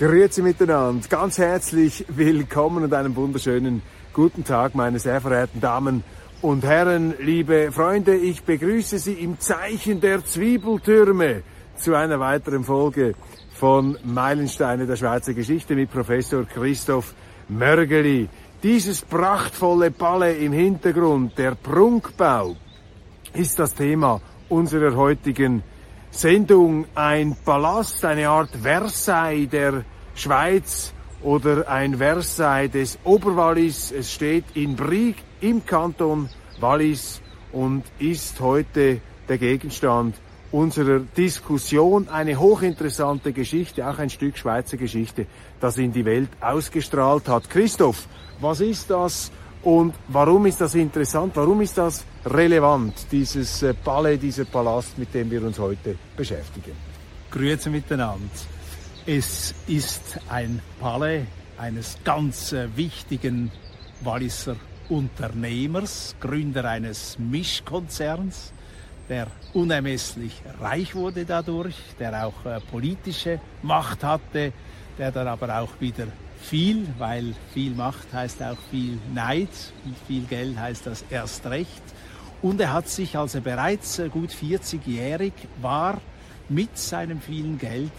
Grüezi miteinander, ganz herzlich willkommen und einen wunderschönen guten Tag, meine sehr verehrten Damen und Herren, liebe Freunde, ich begrüße Sie im Zeichen der Zwiebeltürme zu einer weiteren Folge von Meilensteine der Schweizer Geschichte mit Professor Christoph Mörgeli. Dieses prachtvolle Palais im Hintergrund, der Prunkbau, ist das Thema unserer heutigen Sendung. Ein Palast, eine Art Versailles der Schweiz oder ein Versailles des Oberwallis. Es steht in Brieg im Kanton Wallis und ist heute der Gegenstand unserer Diskussion. Eine hochinteressante Geschichte, auch ein Stück Schweizer Geschichte, das in die Welt ausgestrahlt hat. Christoph, was ist das und warum ist das interessant? Warum ist das relevant, dieses äh, Palais, dieser Palast, mit dem wir uns heute beschäftigen? Grüezi miteinander. Es ist ein Palais eines ganz äh, wichtigen Walliser Unternehmers, Gründer eines Mischkonzerns, der unermesslich reich wurde dadurch, der auch äh, politische Macht hatte, der dann aber auch wieder viel, weil viel Macht heißt auch viel Neid und viel Geld heißt das erst recht. Und er hat sich, als er bereits äh, gut 40-jährig war, mit seinem vielen Geld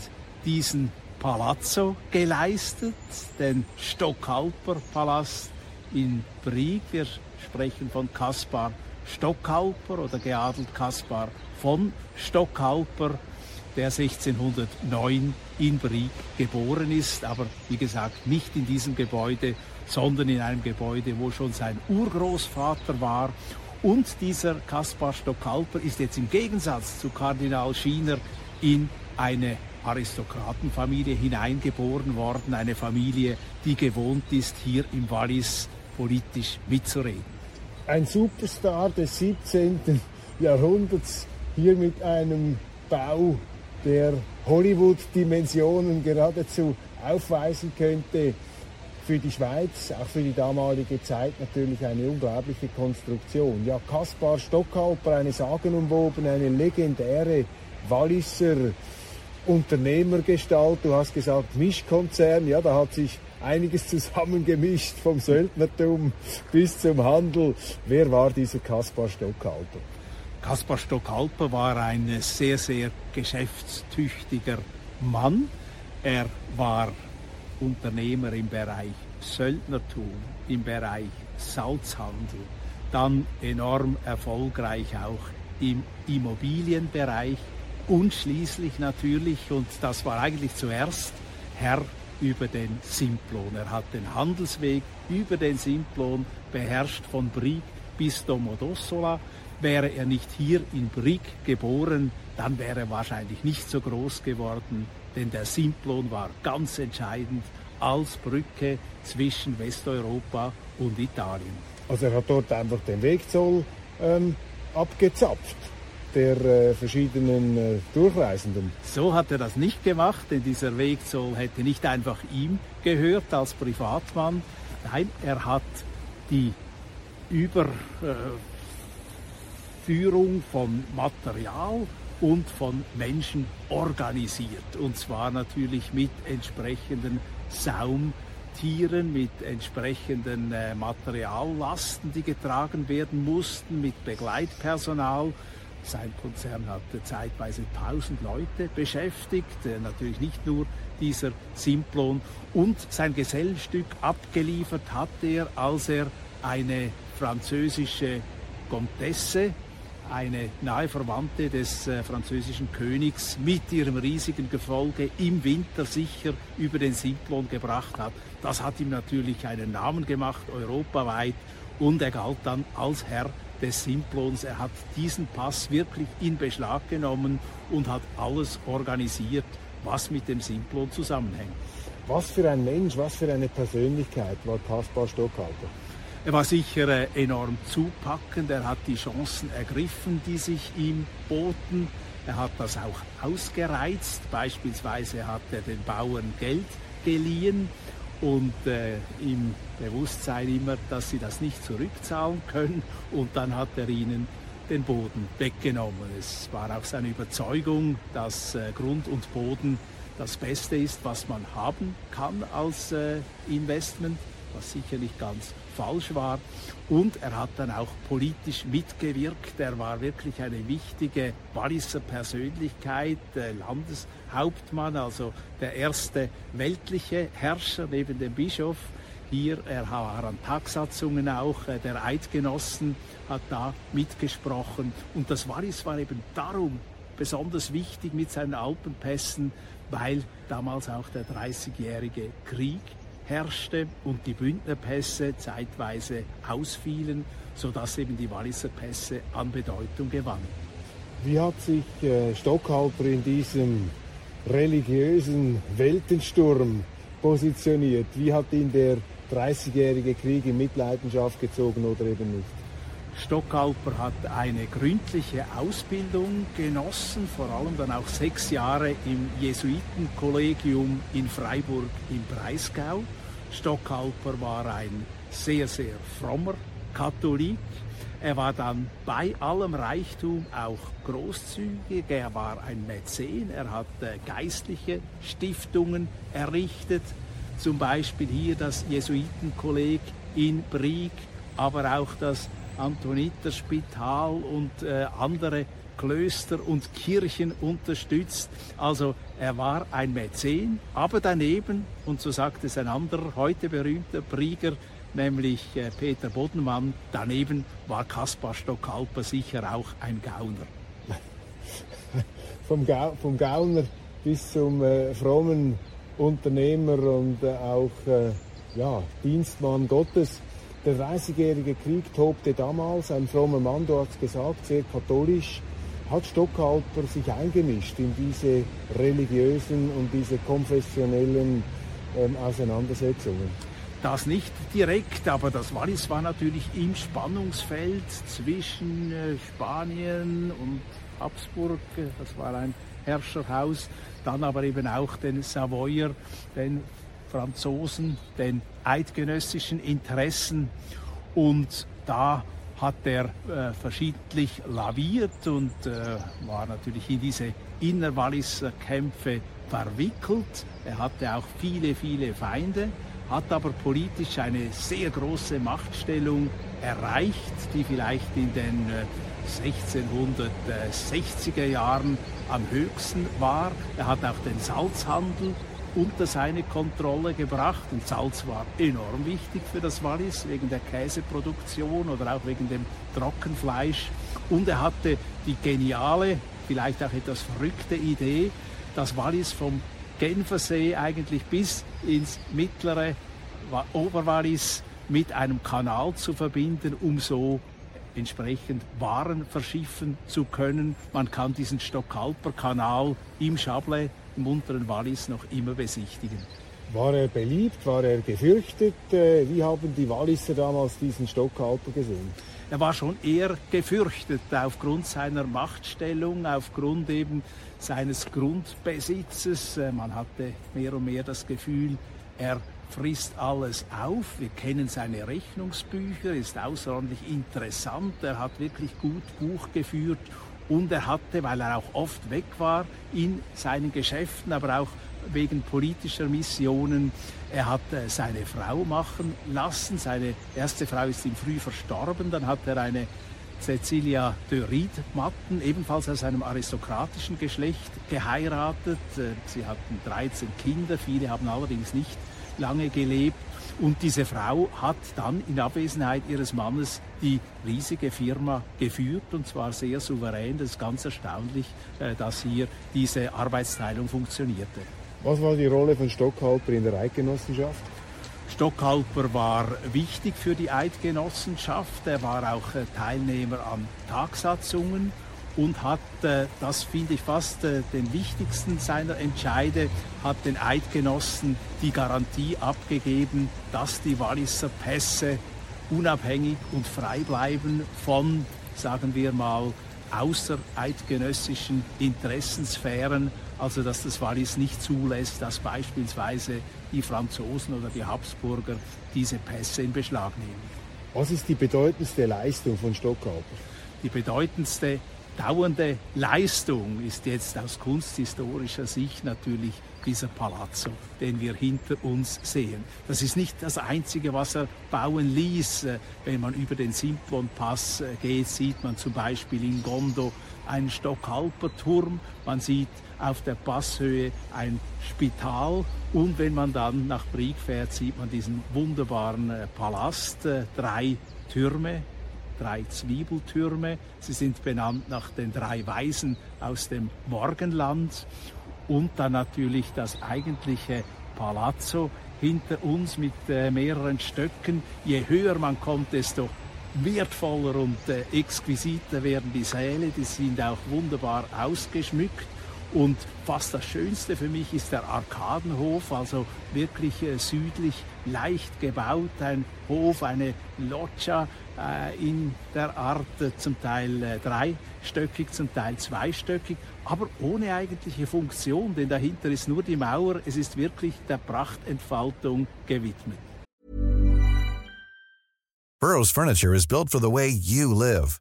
diesen Palazzo geleistet, den Stockhalper Palast in Brieg. Wir sprechen von Kaspar Stockhalper oder geadelt Kaspar von Stockhalper, der 1609 in Brieg geboren ist, aber wie gesagt nicht in diesem Gebäude, sondern in einem Gebäude, wo schon sein Urgroßvater war. Und dieser Kaspar Stockhalper ist jetzt im Gegensatz zu Kardinal Schiener in eine Aristokratenfamilie hineingeboren worden, eine Familie, die gewohnt ist, hier im Wallis politisch mitzureden. Ein Superstar des 17. Jahrhunderts hier mit einem Bau, der Hollywood-Dimensionen geradezu aufweisen könnte. Für die Schweiz, auch für die damalige Zeit natürlich eine unglaubliche Konstruktion. Ja, Kaspar Stockhalper, eine sagenumwobene, eine legendäre Walliser Unternehmergestalt. Du hast gesagt Mischkonzern. Ja, da hat sich einiges zusammengemischt, vom Söldnertum bis zum Handel. Wer war dieser Kaspar Stockhalter? Kaspar Stockhalper war ein sehr, sehr geschäftstüchtiger Mann. Er war Unternehmer im Bereich Söldnertum, im Bereich Salzhandel, dann enorm erfolgreich auch im Immobilienbereich und schließlich natürlich, und das war eigentlich zuerst, Herr über den Simplon. Er hat den Handelsweg über den Simplon beherrscht von Brieg bis Domodossola. Wäre er nicht hier in Brieg geboren, dann wäre er wahrscheinlich nicht so groß geworden, denn der Simplon war ganz entscheidend als Brücke zwischen Westeuropa und Italien. Also er hat dort einfach den Wegzoll ähm, abgezapft der äh, verschiedenen äh, Durchreisenden. So hat er das nicht gemacht, denn dieser Wegzoll hätte nicht einfach ihm gehört als Privatmann. Nein, er hat die Überführung äh, von Material und von Menschen organisiert. Und zwar natürlich mit entsprechenden Saumtieren, mit entsprechenden äh, Materiallasten, die getragen werden mussten, mit Begleitpersonal sein Konzern hat zeitweise 1000 Leute beschäftigt, äh, natürlich nicht nur dieser Simplon. Und sein Gesellenstück abgeliefert hat er, als er eine französische Comtesse, eine nahe Verwandte des äh, französischen Königs mit ihrem riesigen Gefolge im Winter sicher über den Simplon gebracht hat. Das hat ihm natürlich einen Namen gemacht, europaweit, und er galt dann als Herr des Simplons. Er hat diesen Pass wirklich in Beschlag genommen und hat alles organisiert, was mit dem Simplon zusammenhängt. Was für ein Mensch, was für eine Persönlichkeit war Kaspar Stockhalter? Er war sicher äh, enorm zupackend, er hat die Chancen ergriffen, die sich ihm boten. Er hat das auch ausgereizt, beispielsweise hat er den Bauern Geld geliehen und äh, im Bewusstsein immer, dass sie das nicht zurückzahlen können und dann hat er ihnen den Boden weggenommen. Es war auch seine Überzeugung, dass äh, Grund und Boden das Beste ist, was man haben kann als äh, Investment, was sicherlich ganz falsch war. Und er hat dann auch politisch mitgewirkt. Er war wirklich eine wichtige Walliser Persönlichkeit, äh, Landeshauptmann, also der erste weltliche Herrscher neben dem Bischof. Hier, er war an Tagsatzungen auch, äh, der Eidgenossen hat da mitgesprochen. Und das Wallis war eben darum besonders wichtig mit seinen Alpenpässen, weil damals auch der 30-jährige Krieg herrschte und die Bündnerpässe zeitweise ausfielen, sodass eben die Walliser Pässe an Bedeutung gewannen. Wie hat sich äh, Stockhalter in diesem religiösen Weltensturm positioniert? Wie hat ihn der 30-jährige Krieg in Mitleidenschaft gezogen oder eben nicht? Stockalper hat eine gründliche Ausbildung genossen, vor allem dann auch sechs Jahre im Jesuitenkollegium in Freiburg im Breisgau. Stockalper war ein sehr, sehr frommer Katholik. Er war dann bei allem Reichtum auch großzügig. Er war ein Mäzen. Er hat äh, geistliche Stiftungen errichtet. Zum Beispiel hier das Jesuitenkolleg in Brieg, aber auch das Antoniterspital und äh, andere Klöster und Kirchen unterstützt. Also er war ein Mäzen, aber daneben, und so sagt es ein anderer, heute berühmter Brieger, nämlich äh, Peter Bodenmann, daneben war Kaspar Stockalper sicher auch ein Gauner. vom, Ga vom Gauner bis zum äh, frommen Unternehmer und äh, auch äh, ja, Dienstmann Gottes. Der 30-jährige Krieg tobte damals, ein frommer Mann, du hast gesagt, sehr katholisch. Hat Stockhalter sich eingemischt in diese religiösen und diese konfessionellen ähm, Auseinandersetzungen? Das nicht direkt, aber das Wallis war natürlich im Spannungsfeld zwischen äh, Spanien und Habsburg. Das war ein Herrscherhaus. Dann aber eben auch den Savoyer, den Franzosen, den eidgenössischen Interessen. Und da hat er äh, verschiedentlich laviert und äh, war natürlich in diese Innerwalliser Kämpfe verwickelt. Er hatte auch viele, viele Feinde, hat aber politisch eine sehr große Machtstellung erreicht, die vielleicht in den äh, 1660er Jahren am höchsten war. Er hat auch den Salzhandel unter seine Kontrolle gebracht. Und Salz war enorm wichtig für das Wallis, wegen der Käseproduktion oder auch wegen dem Trockenfleisch. Und er hatte die geniale, vielleicht auch etwas verrückte Idee, das Wallis vom Genfersee eigentlich bis ins mittlere Oberwallis mit einem Kanal zu verbinden, um so entsprechend Waren verschiffen zu können. Man kann diesen Stockalper Kanal im Chablais im unteren Wallis noch immer besichtigen. War er beliebt? War er gefürchtet? Äh, wie haben die Walliser damals diesen Stockalper gesehen? Er war schon eher gefürchtet aufgrund seiner Machtstellung, aufgrund eben seines Grundbesitzes. Äh, man hatte mehr und mehr das Gefühl, er frisst alles auf. Wir kennen seine Rechnungsbücher, ist außerordentlich interessant. Er hat wirklich gut Buch geführt und er hatte, weil er auch oft weg war in seinen Geschäften, aber auch wegen politischer Missionen, er hat äh, seine Frau machen lassen. Seine erste Frau ist ihm früh verstorben. Dann hat er eine Cecilia de Ried-Matten, ebenfalls aus einem aristokratischen Geschlecht, geheiratet. Äh, sie hatten 13 Kinder, viele haben allerdings nicht lange gelebt. Und diese Frau hat dann in Abwesenheit ihres Mannes die riesige Firma geführt und zwar sehr souverän. Das ist ganz erstaunlich, äh, dass hier diese Arbeitsteilung funktionierte. Was war die Rolle von Stockhalper in der Eidgenossenschaft? Stockhalper war wichtig für die Eidgenossenschaft. Er war auch äh, Teilnehmer an Tagsatzungen und hat, äh, das finde ich fast äh, den wichtigsten seiner Entscheide, hat den Eidgenossen die Garantie abgegeben, dass die Walliser Pässe unabhängig und frei bleiben von, sagen wir mal, außereidgenössischen Interessensphären, also dass das Wallis nicht zulässt, dass beispielsweise die Franzosen oder die Habsburger diese Pässe in Beschlag nehmen. Was ist die bedeutendste Leistung von Stockhalter? Die bedeutendste dauernde Leistung ist jetzt aus kunsthistorischer Sicht natürlich dieser Palazzo, den wir hinter uns sehen. Das ist nicht das Einzige, was er bauen ließ. Wenn man über den Simplon-Pass geht, sieht man zum Beispiel in Gondo einen Stockhalperturm. Man sieht auf der Passhöhe ein Spital und wenn man dann nach Brieg fährt, sieht man diesen wunderbaren Palast, drei Türme, drei Zwiebeltürme. Sie sind benannt nach den drei Weisen aus dem Morgenland. Und dann natürlich das eigentliche Palazzo hinter uns mit äh, mehreren Stöcken. Je höher man kommt, desto wertvoller und äh, exquisiter werden die Säle. Die sind auch wunderbar ausgeschmückt. Und fast das Schönste für mich ist der Arkadenhof, also wirklich äh, südlich leicht gebaut, ein Hof, eine Loggia äh, in der Art, äh, zum Teil äh, dreistöckig, zum Teil zweistöckig, aber ohne eigentliche Funktion, denn dahinter ist nur die Mauer, es ist wirklich der Prachtentfaltung gewidmet. Burroughs Furniture is built for the way you live.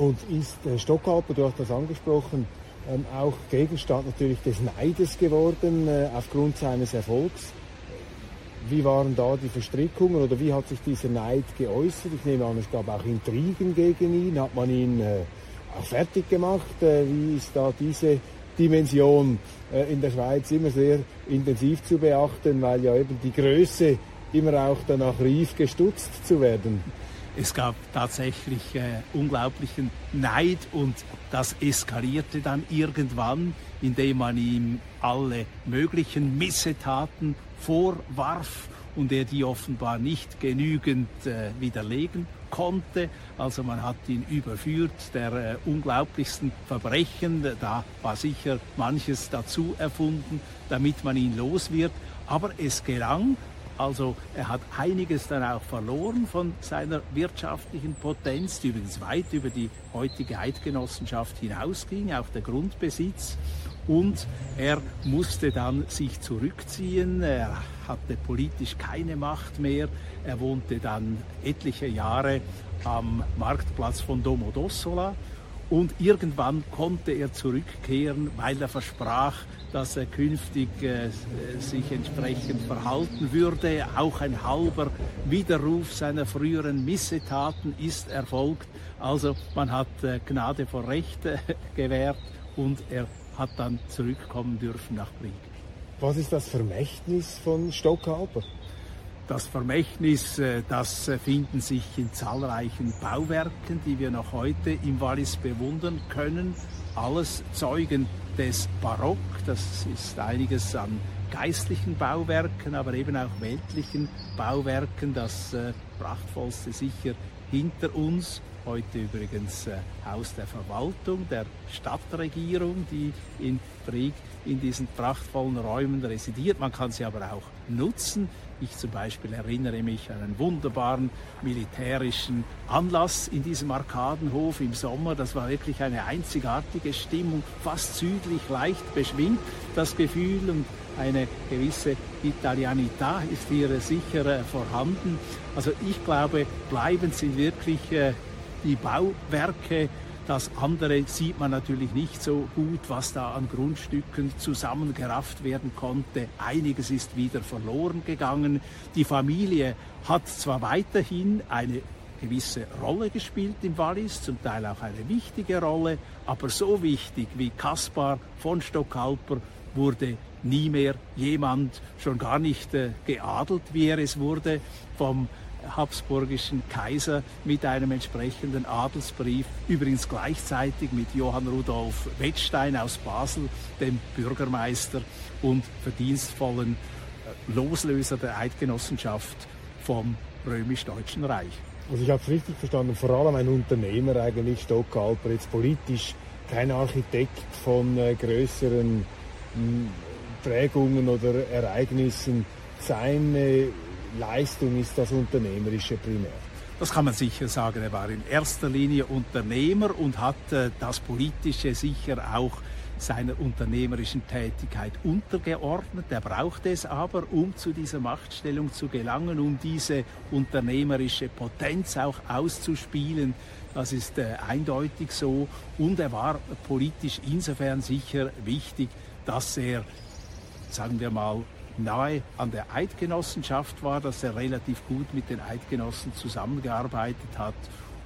Und ist Stockalper, du hast das angesprochen, ähm, auch Gegenstand natürlich des Neides geworden äh, aufgrund seines Erfolgs. Wie waren da die Verstrickungen oder wie hat sich dieser Neid geäußert? Ich nehme an, es gab auch Intrigen gegen ihn. Hat man ihn äh, auch fertig gemacht? Äh, wie ist da diese Dimension in der Schweiz immer sehr intensiv zu beachten, weil ja eben die Größe immer auch danach rief, gestutzt zu werden? Es gab tatsächlich äh, unglaublichen Neid und das eskalierte dann irgendwann, indem man ihm alle möglichen Missetaten vorwarf und er die offenbar nicht genügend äh, widerlegen konnte. Also man hat ihn überführt der äh, unglaublichsten Verbrechen. Da war sicher manches dazu erfunden, damit man ihn los wird. Aber es gelang also er hat einiges dann auch verloren von seiner wirtschaftlichen Potenz, die übrigens weit über die heutige Eidgenossenschaft hinausging, auch der Grundbesitz. Und er musste dann sich zurückziehen. Er hatte politisch keine Macht mehr. Er wohnte dann etliche Jahre am Marktplatz von Domodossola. Und irgendwann konnte er zurückkehren, weil er versprach, dass er künftig äh, sich entsprechend verhalten würde. Auch ein halber Widerruf seiner früheren Missetaten ist erfolgt. Also man hat äh, Gnade vor Recht äh, gewährt und er hat dann zurückkommen dürfen nach Brieg. Was ist das Vermächtnis von Stockhalber? Das Vermächtnis, äh, das äh, finden sich in zahlreichen Bauwerken, die wir noch heute im Wallis bewundern können. Alles Zeugen des Barock. Das ist einiges an geistlichen Bauwerken, aber eben auch weltlichen Bauwerken. Das äh, prachtvollste sicher hinter uns. Heute übrigens äh, Haus der Verwaltung, der Stadtregierung, die in Brieg in diesen prachtvollen Räumen residiert. Man kann sie aber auch nutzen. Ich zum Beispiel erinnere mich an einen wunderbaren militärischen Anlass in diesem Arkadenhof im Sommer. Das war wirklich eine einzigartige Stimmung, fast südlich, leicht beschwingt das Gefühl und eine gewisse Italianità ist hier sicher äh, vorhanden. Also ich glaube, bleibend sind wirklich äh, die Bauwerke das andere sieht man natürlich nicht so gut, was da an Grundstücken zusammengerafft werden konnte. Einiges ist wieder verloren gegangen. Die Familie hat zwar weiterhin eine gewisse Rolle gespielt im Wallis, zum Teil auch eine wichtige Rolle, aber so wichtig wie Kaspar von Stockalper wurde nie mehr jemand, schon gar nicht äh, geadelt, wie er es wurde, vom habsburgischen Kaiser mit einem entsprechenden Adelsbrief, übrigens gleichzeitig mit Johann Rudolf Wettstein aus Basel, dem Bürgermeister und verdienstvollen äh, Loslöser der Eidgenossenschaft vom römisch-deutschen Reich. Also ich habe es richtig verstanden, vor allem ein Unternehmer eigentlich, Stockalper, jetzt politisch kein Architekt von äh, größeren hm, Prägungen oder Ereignissen. Seine Leistung ist das Unternehmerische primär. Das kann man sicher sagen. Er war in erster Linie Unternehmer und hat äh, das Politische sicher auch seiner unternehmerischen Tätigkeit untergeordnet. Er brauchte es aber, um zu dieser Machtstellung zu gelangen, um diese unternehmerische Potenz auch auszuspielen. Das ist äh, eindeutig so. Und er war politisch insofern sicher wichtig, dass er, sagen wir mal, nahe an der Eidgenossenschaft war, dass er relativ gut mit den Eidgenossen zusammengearbeitet hat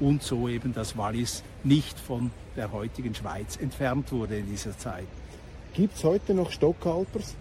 und so eben das Wallis nicht von der heutigen Schweiz entfernt wurde in dieser Zeit. Gibt es heute noch Stockhalpers?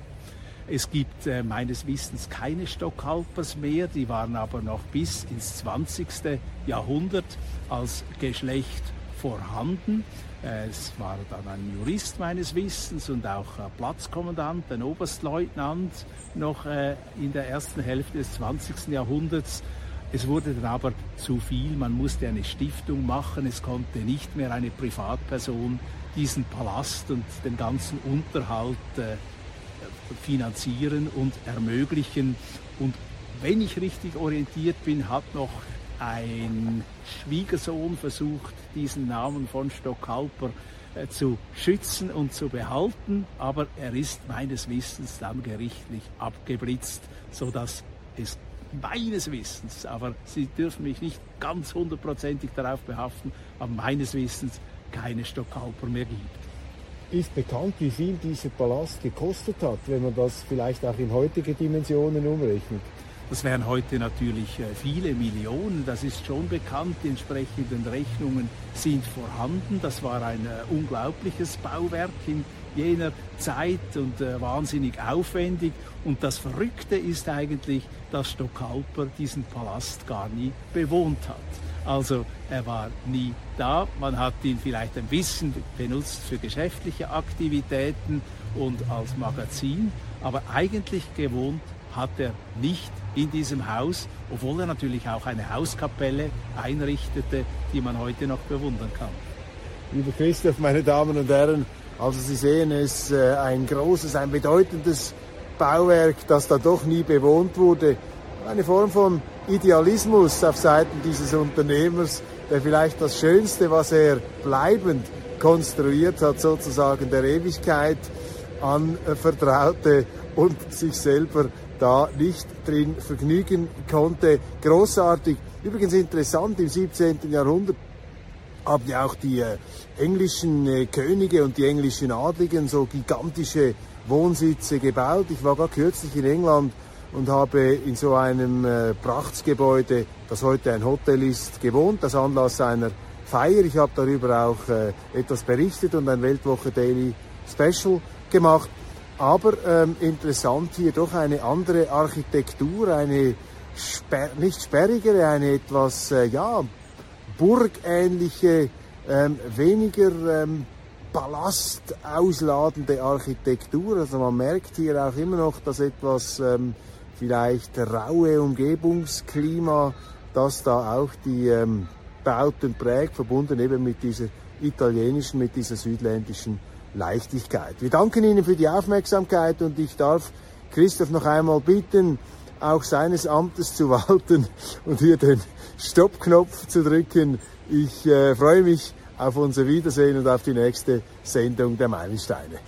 Es gibt äh, meines Wissens keine Stockhalpers mehr, die waren aber noch bis ins 20. Jahrhundert als Geschlecht vorhanden. Es war dann ein Jurist meines Wissens und auch Platzkommandant, ein Oberstleutnant noch äh, in der ersten Hälfte des 20. Jahrhunderts. Es wurde dann aber zu viel, man musste eine Stiftung machen, es konnte nicht mehr eine Privatperson diesen Palast und den ganzen Unterhalt äh, finanzieren und ermöglichen. Und wenn ich richtig orientiert bin, hat noch ein Schwiegersohn versucht, diesen Namen von Stockhalper äh, zu schützen und zu behalten, aber er ist meines Wissens dann gerichtlich abgeblitzt, sodass es meines Wissens, aber Sie dürfen mich nicht ganz hundertprozentig darauf behaften, aber meines Wissens keine Stockhalper mehr gibt. Ist bekannt, wie viel dieser Palast gekostet hat, wenn man das vielleicht auch in heutige Dimensionen umrechnet? Das wären heute natürlich äh, viele Millionen, das ist schon bekannt. Die entsprechenden Rechnungen sind vorhanden. Das war ein äh, unglaubliches Bauwerk in jener Zeit und äh, wahnsinnig aufwendig. Und das Verrückte ist eigentlich, dass Stockalper diesen Palast gar nie bewohnt hat. Also er war nie da. Man hat ihn vielleicht ein bisschen benutzt für geschäftliche Aktivitäten und als Magazin, aber eigentlich gewohnt hat er nicht in diesem Haus, obwohl er natürlich auch eine Hauskapelle einrichtete, die man heute noch bewundern kann. Lieber Christoph, meine Damen und Herren, also Sie sehen es, äh, ein großes, ein bedeutendes Bauwerk, das da doch nie bewohnt wurde. Eine Form von Idealismus auf Seiten dieses Unternehmers, der vielleicht das Schönste, was er bleibend konstruiert hat, sozusagen der Ewigkeit anvertraute und sich selber da nicht drin vergnügen konnte. Großartig. Übrigens interessant, im 17. Jahrhundert haben ja auch die äh, englischen äh, Könige und die englischen Adligen so gigantische Wohnsitze gebaut. Ich war gar kürzlich in England und habe in so einem äh, Prachtsgebäude, das heute ein Hotel ist, gewohnt, das Anlass einer Feier. Ich habe darüber auch etwas berichtet und ein Weltwoche Daily Special gemacht. Aber ähm, interessant hier doch eine andere Architektur, eine sper nicht sperrigere, eine etwas äh, ja, burgähnliche, ähm, weniger ähm, pallastausladende Architektur. Also man merkt hier auch immer noch, dass etwas ähm, vielleicht raue Umgebungsklima, das da auch die ähm, Bauten prägt, verbunden eben mit dieser italienischen, mit dieser südländischen Leichtigkeit. Wir danken Ihnen für die Aufmerksamkeit und ich darf Christoph noch einmal bitten, auch seines Amtes zu walten und hier den Stoppknopf zu drücken. Ich äh, freue mich auf unser Wiedersehen und auf die nächste Sendung der Meilensteine.